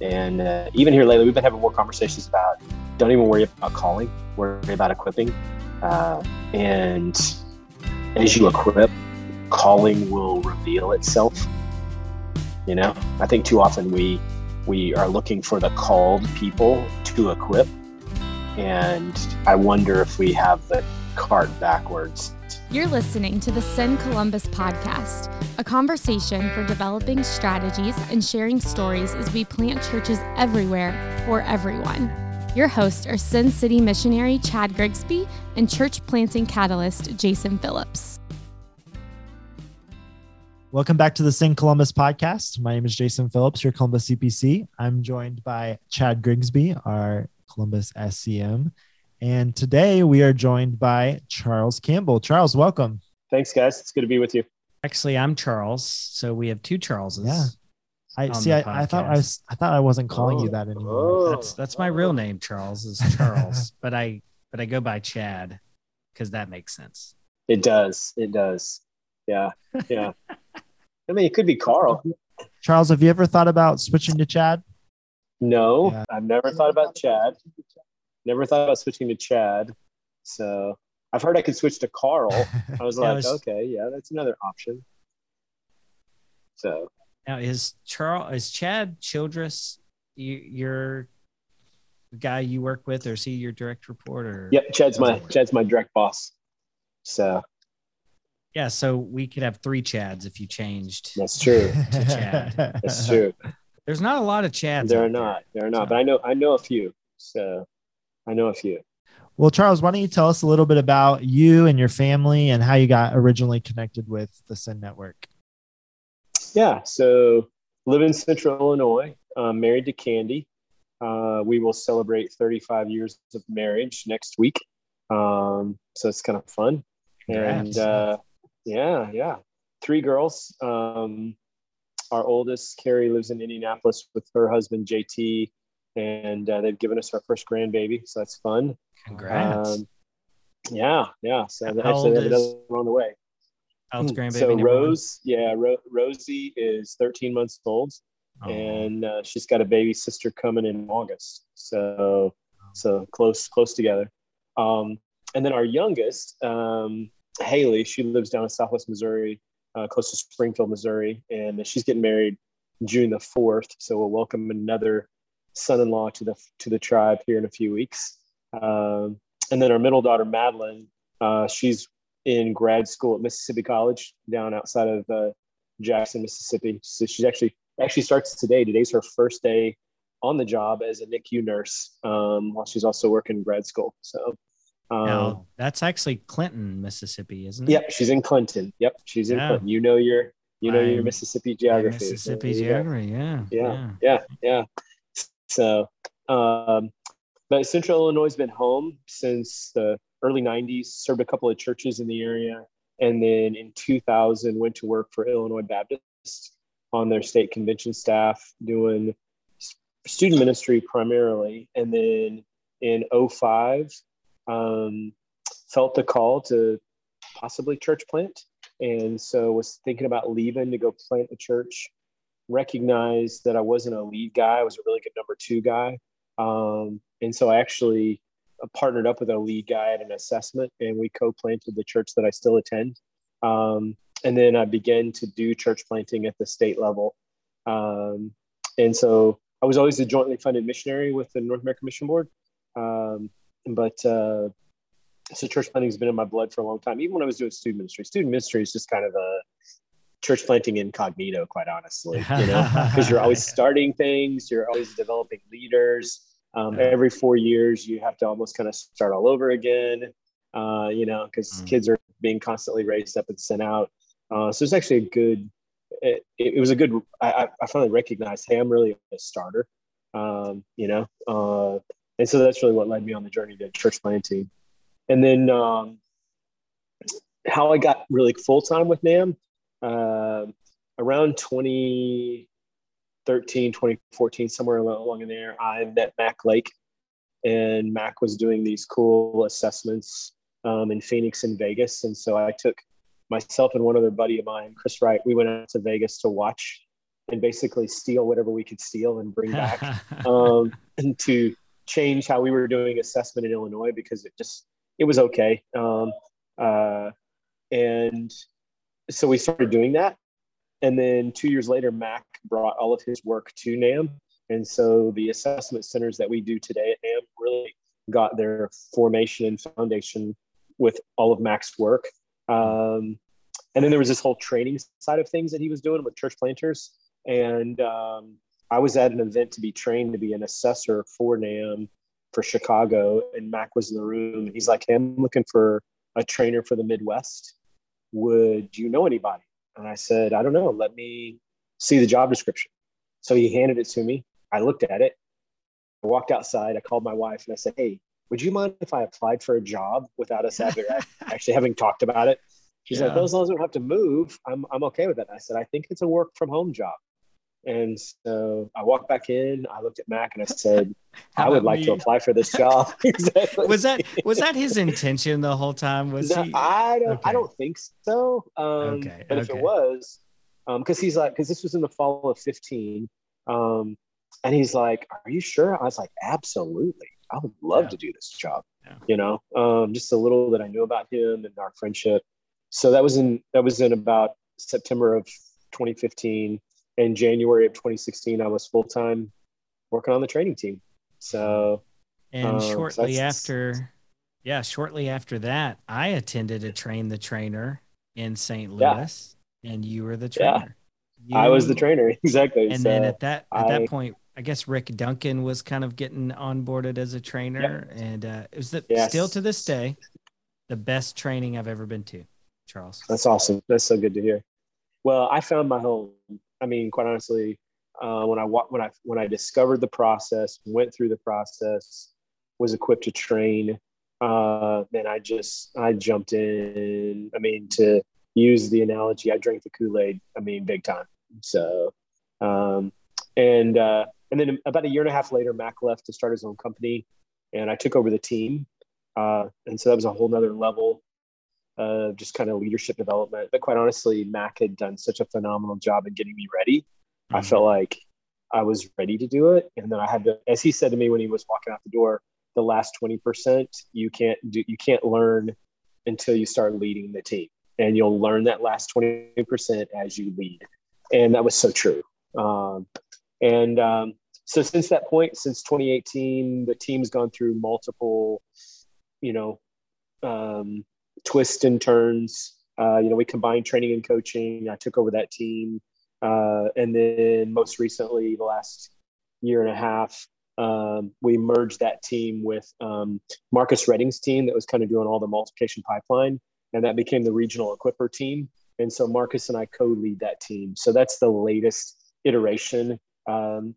And uh, even here lately, we've been having more conversations about don't even worry about calling, worry about equipping. Uh, and as you equip, calling will reveal itself. You know, I think too often we we are looking for the called people to equip, and I wonder if we have the cart backwards. You're listening to the Send Columbus podcast, a conversation for developing strategies and sharing stories as we plant churches everywhere for everyone. Your hosts are Send City missionary Chad Grigsby and church planting catalyst Jason Phillips. Welcome back to the Send Columbus podcast. My name is Jason Phillips, your Columbus CPC. I'm joined by Chad Grigsby, our Columbus SCM. And today we are joined by Charles Campbell. Charles, welcome. Thanks, guys. It's good to be with you. Actually, I'm Charles. So we have two Charleses. Yeah. I see. I, I, thought I was. I thought I wasn't calling oh, you that anymore. Oh, that's that's my real name. Charles is Charles, but I but I go by Chad because that makes sense. It does. It does. Yeah. Yeah. I mean, it could be Carl. Charles, have you ever thought about switching to Chad? No, yeah. I've never thought about Chad. Never thought about switching to Chad. So I've heard I could switch to Carl. I was like, was, okay, yeah, that's another option. So now is Charles is Chad Childress you, your guy you work with, or is he your direct reporter? Yep, Chad's my Chad's my direct boss. So yeah, so we could have three Chads if you changed. That's true. To Chad. That's true. There's not a lot of Chads. There are not. There are not, so. but I know I know a few. So I know a few. Well, Charles, why don't you tell us a little bit about you and your family and how you got originally connected with the Send Network? Yeah, so live in Central Illinois, um, married to Candy. Uh, we will celebrate 35 years of marriage next week. Um, so it's kind of fun. Congrats. And uh, yeah, yeah. Three girls. Um, our oldest, Carrie, lives in Indianapolis with her husband, JT and uh, they've given us our first grandbaby, so that's fun. Congrats! Um, yeah, yeah. So How actually, have another on the way. How's grandbaby? So Rose, yeah, Ro- Rosie is 13 months old, oh. and uh, she's got a baby sister coming in August. So, so close, close together. Um, and then our youngest, um, Haley, she lives down in Southwest Missouri, uh, close to Springfield, Missouri, and she's getting married June the 4th. So we'll welcome another son-in-law to the to the tribe here in a few weeks. Um, and then our middle daughter Madeline, uh, she's in grad school at Mississippi College down outside of uh, Jackson, Mississippi. So she's actually actually starts today. Today's her first day on the job as a NICU nurse um, while she's also working grad school. So. Um, now, that's actually Clinton, Mississippi, isn't it? Yep, she's in Clinton. Yep, she's in yeah. Clinton. You know your you know your Mississippi geography. Mississippi so, geography, yeah. Yeah, yeah, yeah. So, um, but Central Illinois has been home since the early 90s, served a couple of churches in the area, and then in 2000 went to work for Illinois Baptist on their state convention staff doing student ministry primarily. And then in 05, um, felt the call to possibly church plant. And so was thinking about leaving to go plant a church recognized that I wasn't a lead guy. I was a really good number two guy. Um, and so I actually uh, partnered up with a lead guy at an assessment and we co-planted the church that I still attend. Um, and then I began to do church planting at the state level. Um, and so I was always a jointly funded missionary with the North American Mission Board. Um, but uh, so church planting has been in my blood for a long time. Even when I was doing student ministry, student ministry is just kind of a church planting incognito, quite honestly, you know, because you're always starting things, you're always developing leaders. Um, every four years, you have to almost kind of start all over again, uh, you know, because mm. kids are being constantly raised up and sent out. Uh, so it's actually a good, it, it was a good, I, I finally recognized, hey, I'm really a starter, um, you know, uh, and so that's really what led me on the journey to church planting. And then um, how I got really full time with NAMB uh, around 2013, 2014, somewhere along in there, I met Mac Lake, and Mac was doing these cool assessments um, in Phoenix and Vegas. And so I took myself and one other buddy of mine, Chris Wright, we went out to Vegas to watch and basically steal whatever we could steal and bring back um, and to change how we were doing assessment in Illinois because it just it was okay. Um, uh, and so we started doing that. And then two years later, Mac brought all of his work to NAMB. And so the assessment centers that we do today at NAMB really got their formation and foundation with all of Mac's work. Um, and then there was this whole training side of things that he was doing with church planters. And um, I was at an event to be trained to be an assessor for NAMB for Chicago, and Mac was in the room. He's like, hey, I'm looking for a trainer for the Midwest. Would you know anybody? And I said, I don't know. Let me see the job description. So he handed it to me. I looked at it. I walked outside. I called my wife and I said, Hey, would you mind if I applied for a job without us actually having talked about it? She's yeah. like, well, as long as we don't have to move, I'm, I'm okay with that. I said, I think it's a work from home job. And so I walked back in, I looked at Mac and I said, I would like me? to apply for this job. exactly. Was that was that his intention the whole time? Was no, he I don't okay. I don't think so. Um okay. but okay. if it was, um, because he's like, because this was in the fall of 15. Um, and he's like, Are you sure? I was like, Absolutely. I would love yeah. to do this job. Yeah. You know, um, just a little that I knew about him and our friendship. So that was in that was in about September of 2015 in January of 2016, I was full time working on the training team. So, and um, shortly so after, yeah, shortly after that, I attended a train the trainer in St. Louis, yeah. and you were the trainer. Yeah. You, I was the trainer, exactly. And so then at that at I, that point, I guess Rick Duncan was kind of getting onboarded as a trainer, yeah. and uh, it was the, yes. still to this day the best training I've ever been to. Charles, that's awesome. That's so good to hear. Well, I found my home I mean, quite honestly, uh, when I when I when I discovered the process, went through the process, was equipped to train, uh, then I just I jumped in. I mean, to use the analogy, I drank the Kool Aid. I mean, big time. So, um, and uh, and then about a year and a half later, Mac left to start his own company, and I took over the team. Uh, and so that was a whole nother level uh, just kind of leadership development. But quite honestly, Mac had done such a phenomenal job in getting me ready. Mm-hmm. I felt like I was ready to do it. And then I had to, as he said to me when he was walking out the door, the last 20% you can't do, you can't learn until you start leading the team. And you'll learn that last 20% as you lead. And that was so true. Um, and um, so since that point, since 2018, the team's gone through multiple, you know, um, twists and turns. Uh, you know, we combined training and coaching. I took over that team. Uh, and then most recently, the last year and a half, um, we merged that team with um, Marcus Redding's team that was kind of doing all the multiplication pipeline. And that became the regional equiper team. And so Marcus and I co lead that team. So that's the latest iteration. Um,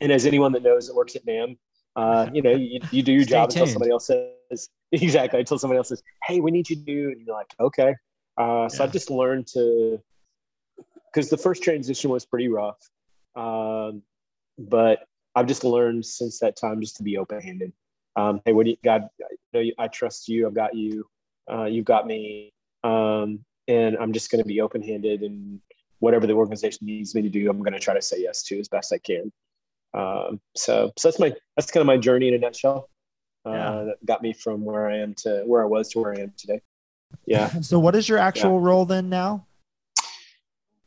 and as anyone that knows that works at NAMB, uh, you know, you, you do your job tuned. until somebody else says, exactly, until somebody else says, hey, we need you to do, and you're like, okay. Uh, so yeah. I've just learned to, because the first transition was pretty rough. Um, but I've just learned since that time just to be open handed. Um, hey, what do you, God, I, know I trust you. I've got you. Uh, you've got me. Um, and I'm just going to be open handed and whatever the organization needs me to do, I'm going to try to say yes to as best I can. Um, so, so that's my that's kind of my journey in a nutshell. Uh, yeah. That got me from where I am to where I was to where I am today. Yeah. So, what is your actual yeah. role then now?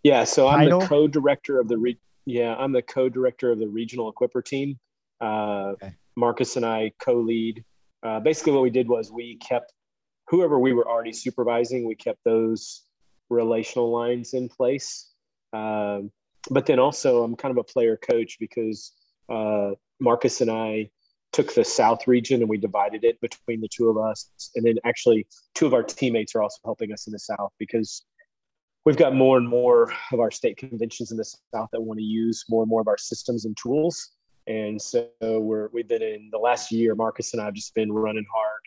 Yeah, so I'm the co-director of the re- yeah I'm the co-director of the regional equiper team. Uh, okay. Marcus and I co-lead. Uh, basically, what we did was we kept whoever we were already supervising, we kept those relational lines in place. Um, but then also I'm kind of a player coach because uh, Marcus and I took the South region and we divided it between the two of us. And then actually, two of our teammates are also helping us in the South because we've got more and more of our state conventions in the South that want to use more and more of our systems and tools. And so we're we've been in the last year. Marcus and I have just been running hard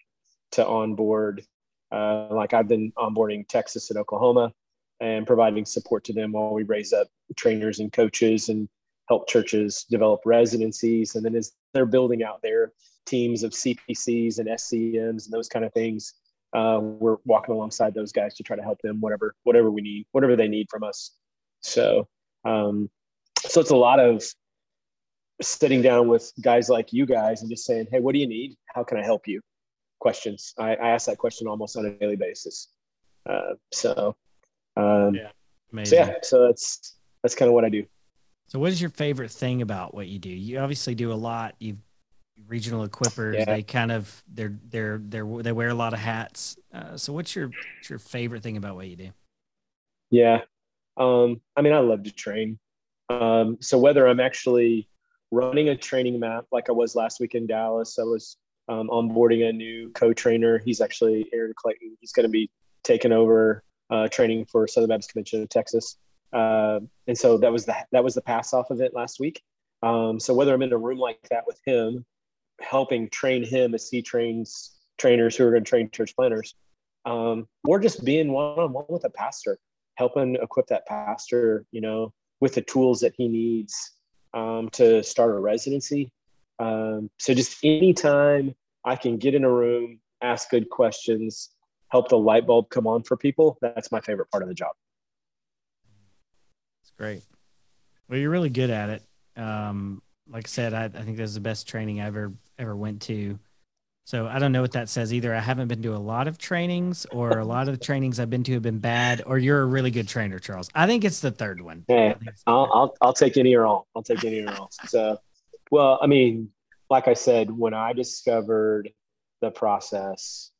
to onboard. Uh, like I've been onboarding Texas and Oklahoma and providing support to them while we raise up trainers and coaches and help churches develop residencies. And then as they're building out their teams of CPCs and SCMs and those kind of things, uh, we're walking alongside those guys to try to help them whatever whatever we need, whatever they need from us. So um, so it's a lot of sitting down with guys like you guys and just saying, Hey, what do you need? How can I help you? Questions. I, I ask that question almost on a daily basis. Uh, so, um, yeah, so yeah, so that's, that's kind of what I do. So what is your favorite thing about what you do? You obviously do a lot. You've regional equippers. Yeah. They kind of, they're, they're, they're, they wear a lot of hats. Uh, so what's your, what's your favorite thing about what you do? Yeah. Um, I mean, I love to train. Um, so whether I'm actually running a training map like I was last week in Dallas, I was um, onboarding a new co-trainer. He's actually Aaron Clayton. He's going to be taking over uh, training for Southern Baptist Convention of Texas. Uh, and so that was the that was the pass off event last week. Um, so whether I'm in a room like that with him, helping train him as he trains trainers who are going to train church planners, um, or just being one on one with a pastor, helping equip that pastor, you know, with the tools that he needs um, to start a residency. Um, so just anytime I can get in a room, ask good questions, help the light bulb come on for people, that's my favorite part of the job. Great. Well, you're really good at it. Um, like I said, I, I think this is the best training I ever ever went to. So I don't know what that says either. I haven't been to a lot of trainings, or a lot of the trainings I've been to have been bad, or you're a really good trainer, Charles. I think it's the third one. Yeah, I'll, I'll, I'll take any or all. I'll take any or all. So, well, I mean, like I said, when I discovered the process,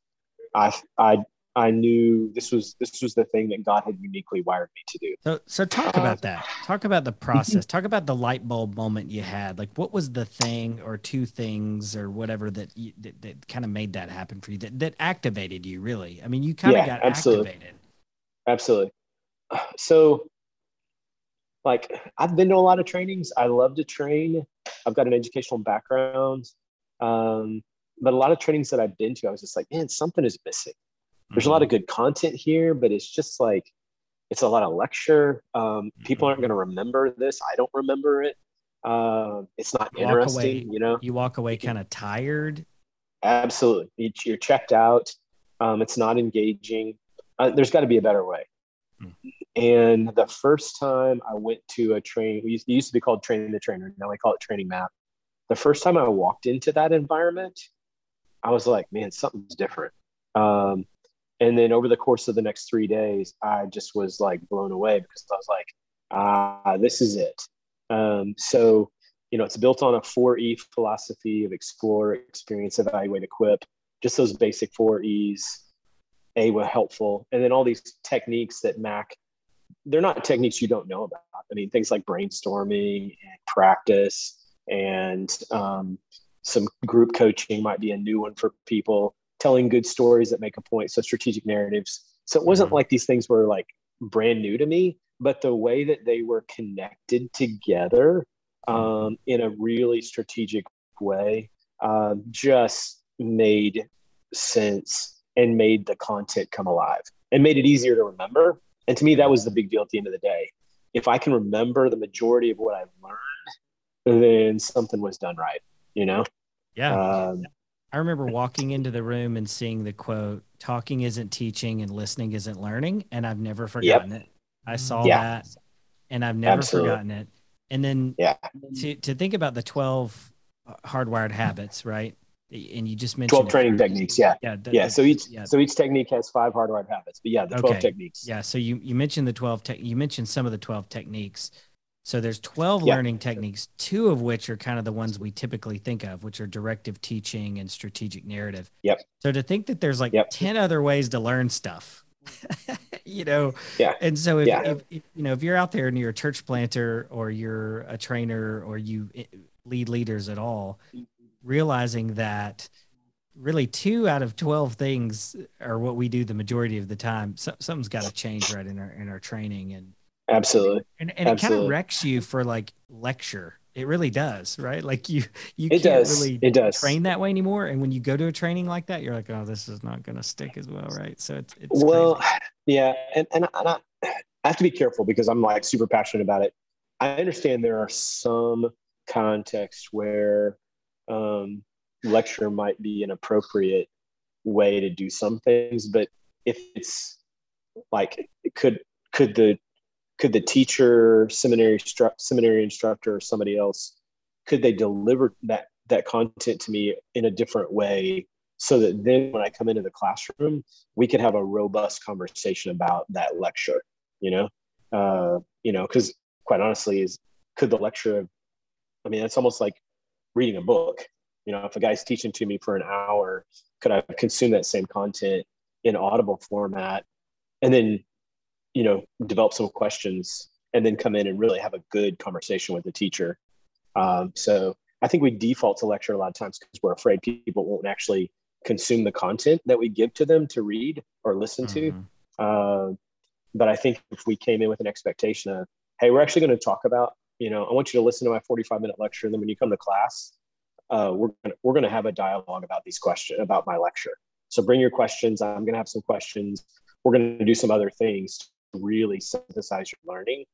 I I I knew this was this was the thing that God had uniquely wired me to do. So so talk about that. Talk about the process. talk about the light bulb moment you had. Like what was the thing or two things or whatever that you, that, that kind of made that happen for you that, that activated you really? I mean, you kind of yeah, got absolutely. activated. Absolutely. So like I've been to a lot of trainings. I love to train. I've got an educational background. Um, but a lot of trainings that I've been to, I was just like, man, something is missing there's a lot of mm-hmm. good content here, but it's just like it's a lot of lecture. Um, people aren't mm-hmm. going to remember this. I don't remember it. Uh, it's not you interesting. Away, you know, you walk away kind of tired. Absolutely, you're checked out. Um, it's not engaging. Uh, there's got to be a better way. Mm. And the first time I went to a train, we used, to be called training the trainer. Now we call it training map. The first time I walked into that environment, I was like, man, something's different. Um, and then over the course of the next three days i just was like blown away because i was like ah this is it. Um, so you know it's built on a 4e philosophy of explore experience evaluate equip just those basic four e's a were helpful. And then all these techniques that mac they're not techniques you don't know about. I mean things like brainstorming and practice and um, some group coaching might be a new one for people telling good stories that make a point. So strategic narratives. So it wasn't mm-hmm. like these things were like brand new to me, but the way that they were connected together um, in a really strategic way um, just made sense and made the content come alive and made it easier to remember. And to me, that was the big deal at the end of the day. If I can remember the majority of what I've learned, then something was done right, you know? Yeah. Um, I remember walking into the room and seeing the quote, talking isn't teaching and listening isn't learning. And I've never forgotten yep. it. I saw yeah. that and I've never Absolutely. forgotten it. And then yeah. to, to think about the 12 uh, hardwired habits, right? And you just mentioned 12 training it. techniques. Yeah. Yeah. The, yeah. so each, yeah. so each technique has five hardwired habits, but yeah, the 12 okay. techniques. Yeah. So you, you mentioned the 12, tech, you mentioned some of the 12 techniques. So there's 12 yeah. learning techniques, two of which are kind of the ones we typically think of, which are directive teaching and strategic narrative. Yep. So to think that there's like yep. 10 other ways to learn stuff, you know. Yeah. And so if, yeah. if, if, you know, if you're out there and you're a church planter or you're a trainer or you eh, lead leaders at all, realizing that really two out of 12 things are what we do the majority of the time. So, something's got to change right in our in our training and Absolutely. And, and it kind of wrecks you for like lecture. It really does, right? Like you you it can't does. really it does. train that way anymore. And when you go to a training like that, you're like, oh, this is not going to stick as well, right? So it's, it's well, crazy. yeah, and and I, I have to be careful because I'm like super passionate about it. I understand there are some contexts where um, lecture might be an appropriate way to do some things, but if it's like could could the could the teacher, seminary seminary instructor, or somebody else, could they deliver that that content to me in a different way so that then when I come into the classroom, we could have a robust conversation about that lecture, you know, uh, you know, because quite honestly, is could the lecture, I mean, it's almost like reading a book. You know, if a guy's teaching to me for an hour, could I consume that same content in audible format and then, you know, develop some questions and then come in and really have a good conversation with the teacher? Um, so I think we default to lecture a lot of times because we're afraid people won't actually consume the content that we give to them to read or listen mm-hmm. to. Uh, but I think if we came in with an expectation of, hey, we're actually going to talk about, you know, I want you to listen to my 45 minute lecture. And then when you come to class, uh, we're gonna, we're going to have a dialogue about these questions about my lecture. So bring your questions. I'm going to have some questions. We're going to do some other things really synthesize your learning.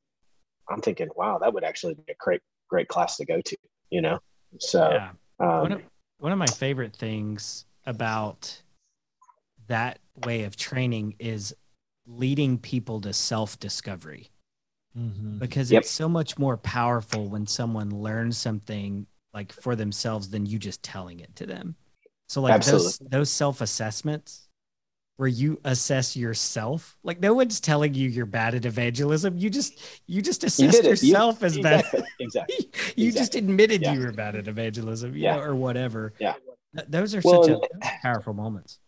I'm thinking, wow, that would actually be a great great class to go to. You know, so yeah. um, one, of, one of my favorite things about that way of training is leading people to self discovery. Mm-hmm. Because yep. it's so much more powerful when someone learns something like for themselves than you just telling it to them. So like Absolutely. those those self assessments where you assess yourself. Like no one's telling you you're bad at evangelism. You just you just assessed you yourself you, as bad. Exactly. you exactly. just admitted yeah. you were bad at evangelism, yeah. know, or whatever. Yeah. Those are well, such a, powerful moments.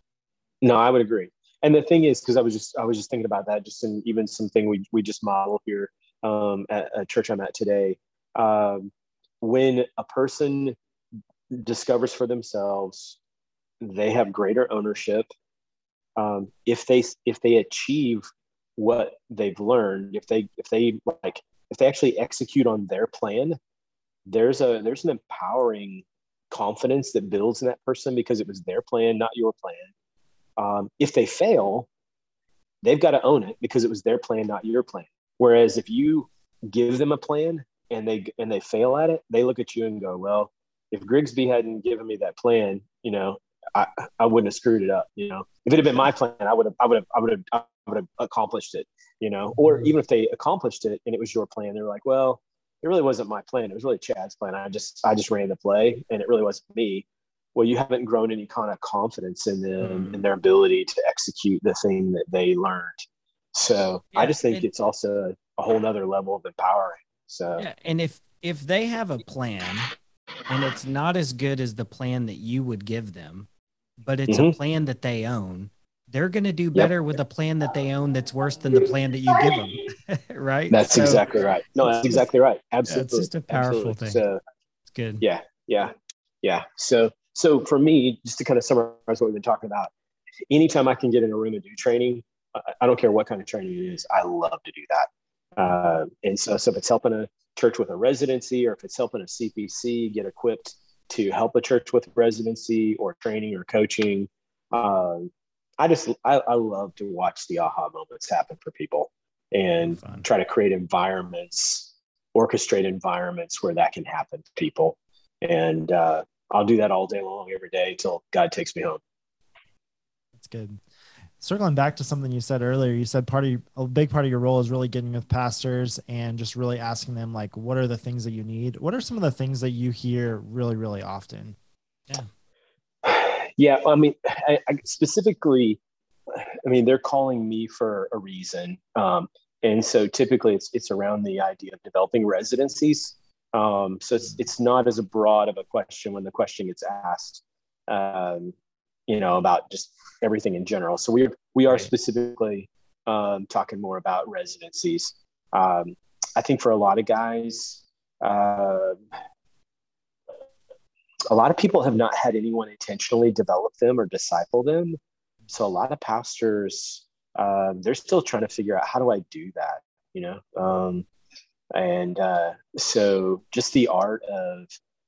No, I would agree. And the thing is, because I was just I was just thinking about that, just in even something we we just model here um, at a church I'm at today. Um, when a person discovers for themselves they have greater ownership um, if they if they achieve what they've learned if they if they like if they actually execute on their plan there's a there's an empowering confidence that builds in that person because it was their plan not your plan. Um, if they fail they've got to own it because it was their plan not your plan. Whereas if you give them a plan and they and they fail at it, they look at you and go, "Well, if Grigsby hadn't given me that plan, you know, I, I wouldn't have screwed it up. You know, if it had been my plan, I would have I would have I would have I would have accomplished it. You know, or mm-hmm. even if they accomplished it and it was your plan, they're like, "Well, it really wasn't my plan. It was really Chad's plan. I just I just ran the play, and it really wasn't me." Well, you haven't grown any kind of confidence in them mm. and their ability to execute the thing that they learned. So yeah, I just think it's also a whole nother level of empowering. So yeah, and if if they have a plan and it's not as good as the plan that you would give them, but it's mm-hmm. a plan that they own, they're going to do better yep. with a plan that they own that's worse than the plan that you give them. right? That's so, exactly right. No, that's exactly right. Absolutely. It's just a powerful Absolutely. thing. So, it's good. Yeah. Yeah. Yeah. So, so for me, just to kind of summarize what we've been talking about, anytime I can get in a room and do training, I don't care what kind of training it is, I love to do that. Uh, and so, so if it's helping a church with a residency or if it's helping a CPC get equipped to help a church with residency or training or coaching, um, I just I, I, love to watch the aha moments happen for people and Fun. try to create environments, orchestrate environments where that can happen to people. And uh, I'll do that all day long, every day until God takes me home. That's good circling back to something you said earlier you said part of a big part of your role is really getting with pastors and just really asking them like what are the things that you need? What are some of the things that you hear really really often? Yeah. Yeah i mean I, I specifically i mean they're calling me for a reason. Um, and so typically it's it's around the idea of developing residencies. Um, so it's, it's not as broad of a question when the question gets asked. Um, you know, about just everything in general. So we we are specifically um, talking more about residencies. Um, I think for a lot of guys, uh, a lot of people have not had anyone intentionally develop them or disciple them. So a lot of pastors, uh, they're still trying to figure out how do I do that, you know. Um, and uh, so just the art of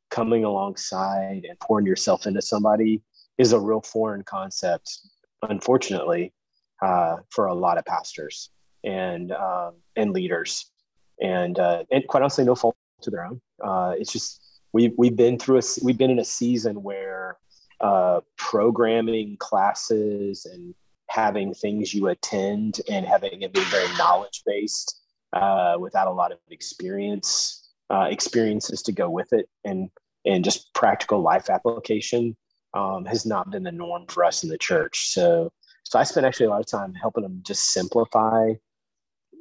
coming alongside and pouring yourself into somebody is a real foreign concept, unfortunately, uh, for a lot of pastors and um, and leaders, and uh, and quite honestly, no fault to their own. Uh, it's just we've we've been through a we've been in a season where uh, programming classes and having things you attend and having it be very knowledge based uh, without a lot of experience, experiences to go with it, and and just practical life application um, has not been the norm for us in the church. So so I spent actually a lot of time helping them just simplify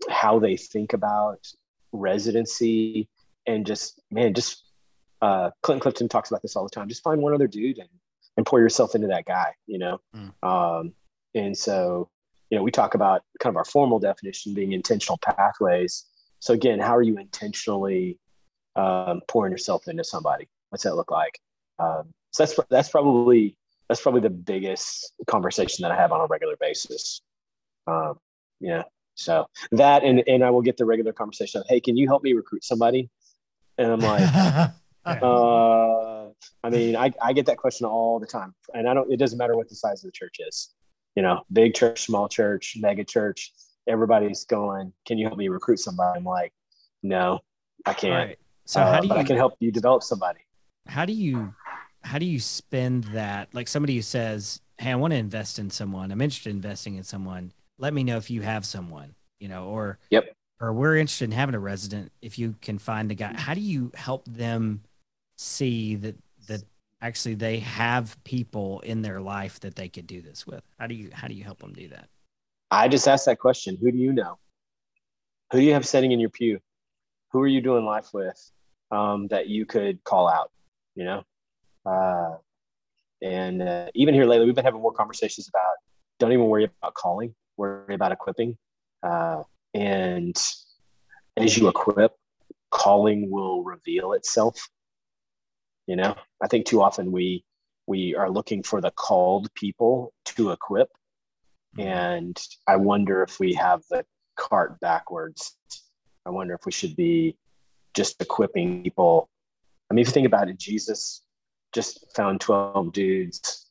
how they think about residency and just man, just uh, Clinton Clifton talks about this all the time. Just find one other dude and, and pour yourself into that guy, you know? Mm. Um, and so, you know, we talk about kind of our formal definition being intentional pathways. So again, how are you intentionally um, pouring yourself into somebody? What's that look like? Um, so that's that's probably that's probably the biggest conversation that I have on a regular basis. Um, yeah. So that and and I will get the regular conversation of, hey, can you help me recruit somebody? And I'm like, uh, I mean, I, I get that question all the time, and I don't. It doesn't matter what the size of the church is. You know, big church, small church, mega church. Everybody's going. Can you help me recruit somebody? I'm like, no, I can't. Right. So uh, how do you? I can help you develop somebody. How do you? How do you spend that? Like somebody who says, "Hey, I want to invest in someone. I'm interested in investing in someone. Let me know if you have someone." You know, or yep, or we're interested in having a resident. If you can find a guy, how do you help them? see that that actually they have people in their life that they could do this with? How do you how do you help them do that? I just asked that question. Who do you know? Who do you have sitting in your pew? Who are you doing life with um, that you could call out? You know, uh, and uh, even here lately, we've been having more conversations about don't even worry about calling, worry about equipping. Uh, and as you equip, calling will reveal itself you know, I think too often we we are looking for the called people to equip, mm-hmm. and I wonder if we have the cart backwards. I wonder if we should be just equipping people. I mean, if you think about it, Jesus just found 12 dudes.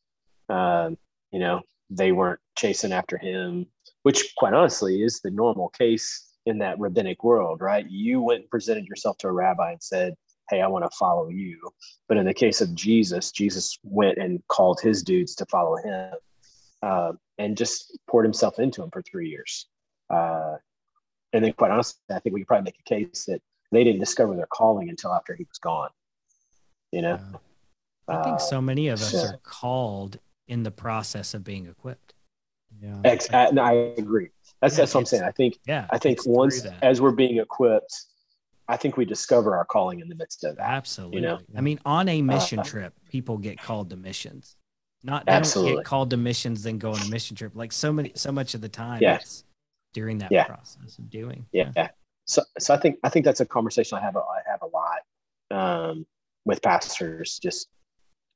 Um, you know, they weren't chasing after him, which quite honestly is the normal case in that rabbinic world, right? You went and presented yourself to a rabbi and said, hey, I want to follow you. But in the case of Jesus, Jesus went and called his dudes to follow him uh, and just poured himself into him for three years. Uh, and then, quite honestly, I think we could probably make a case that they didn't discover their calling until after he was gone. You know, I think so many of us are called in the process of being equipped. Yeah, Ex- I, no, I agree. That's yeah, that's what I'm saying. I think. Yeah, I think once as we're being equipped, I think we discover our calling in the midst of that. Absolutely. You know, I mean, on a mission uh, trip, people get called to missions. Not they absolutely. don't get called to missions, then go on a mission trip. Like so many, so much of the time, yes. during that yeah. process of doing. Yeah. yeah. So, so I think I think that's a conversation I have I have a lot um, with pastors. Just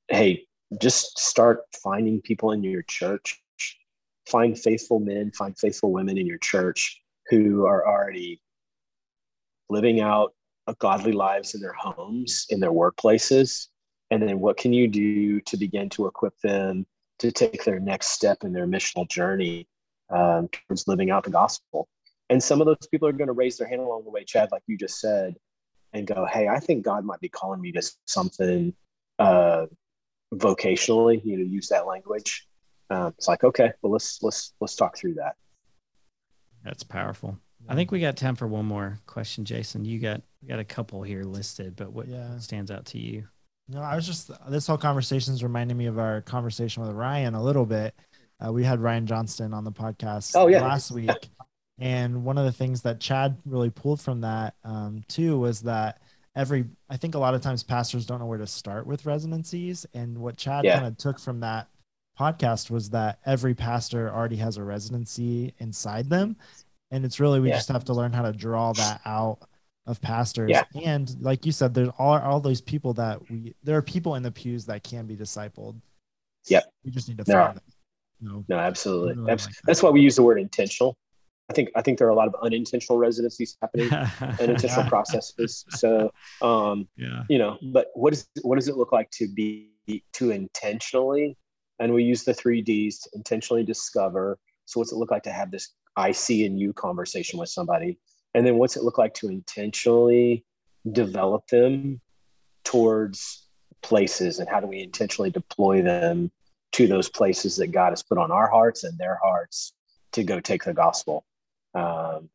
hey, just start finding people in your church. Find faithful men, find faithful women in your church who are already living out godly lives in their homes, in their workplaces? And then what can you do to begin to equip them to take their next step in their missional journey um, towards living out the gospel? And some of those people are going to raise their hand along the way, Chad, like you just said, and go, "Hey, I think God might be calling me to something uh, vocationally." You know, use that language. Um, it's like, okay, well, let's let's let's talk through that. That's powerful. I think we got time for one more question, Jason. You got we got a couple here listed, but what yeah. stands out to you? No, I was just this whole conversation is reminding me of our conversation with Ryan a little bit. Uh, we had Ryan Johnston on the podcast oh, yeah. last week, and one of the things that Chad really pulled from that um, too was that every I think a lot of times pastors don't know where to start with residencies, and what Chad yeah. kind of took from that podcast was that every pastor already has a residency inside them and it's really we yeah. just have to learn how to draw that out of pastors yeah. and like you said there's all, all those people that we there are people in the pews that can be discipled yep we just need to find no. them no, no absolutely really that's, like that. that's why we use the word intentional i think i think there are a lot of unintentional residencies happening unintentional processes so um yeah you know but what is what does it look like to be to intentionally and we use the three d's to intentionally discover so what's it look like to have this I see in you conversation with somebody? And then what's it look like to intentionally develop them towards places and how do we intentionally deploy them to those places that God has put on our hearts and their hearts to go take the gospel? Um,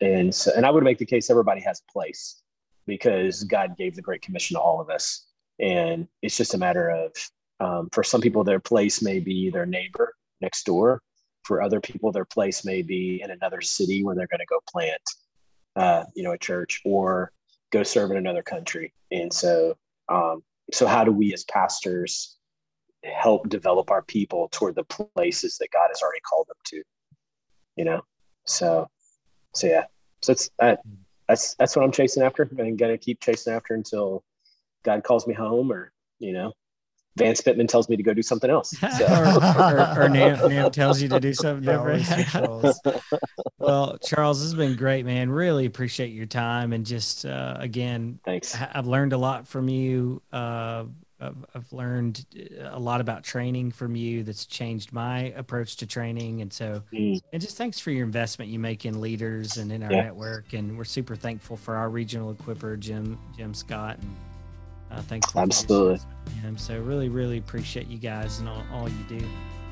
and so, and I would make the case everybody has a place because God gave the Great Commission to all of us, and it's just a matter of um, for some people their place may be their neighbor next door. For other people, their place may be in another city where they're going to go plant, uh, you know, a church or go serve in another country. And so, um, so how do we as pastors help develop our people toward the places that God has already called them to? You know, so, so yeah, so it's that. That's that's what I'm chasing after, and gonna keep chasing after until God calls me home, or you know, Vance Pitman tells me to go do something else. So. or, or, or NAMB, NAMB, tells you to do something different. well, Charles, this has been great, man. Really appreciate your time and just uh, again, thanks. I've learned a lot from you. Uh, I've, I've, learned a lot about training from you. That's changed my approach to training, and so mm. and just thanks for your investment you make in leaders and in our yeah. network. And we're super thankful for our regional equiper, Jim Jim Scott. And, uh, thankful. Absolutely. Him. So really, really appreciate you guys and all, all you do.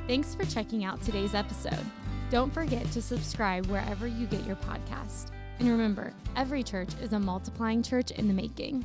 Thanks for checking out today's episode. Don't forget to subscribe wherever you get your podcast. And remember, every church is a multiplying church in the making.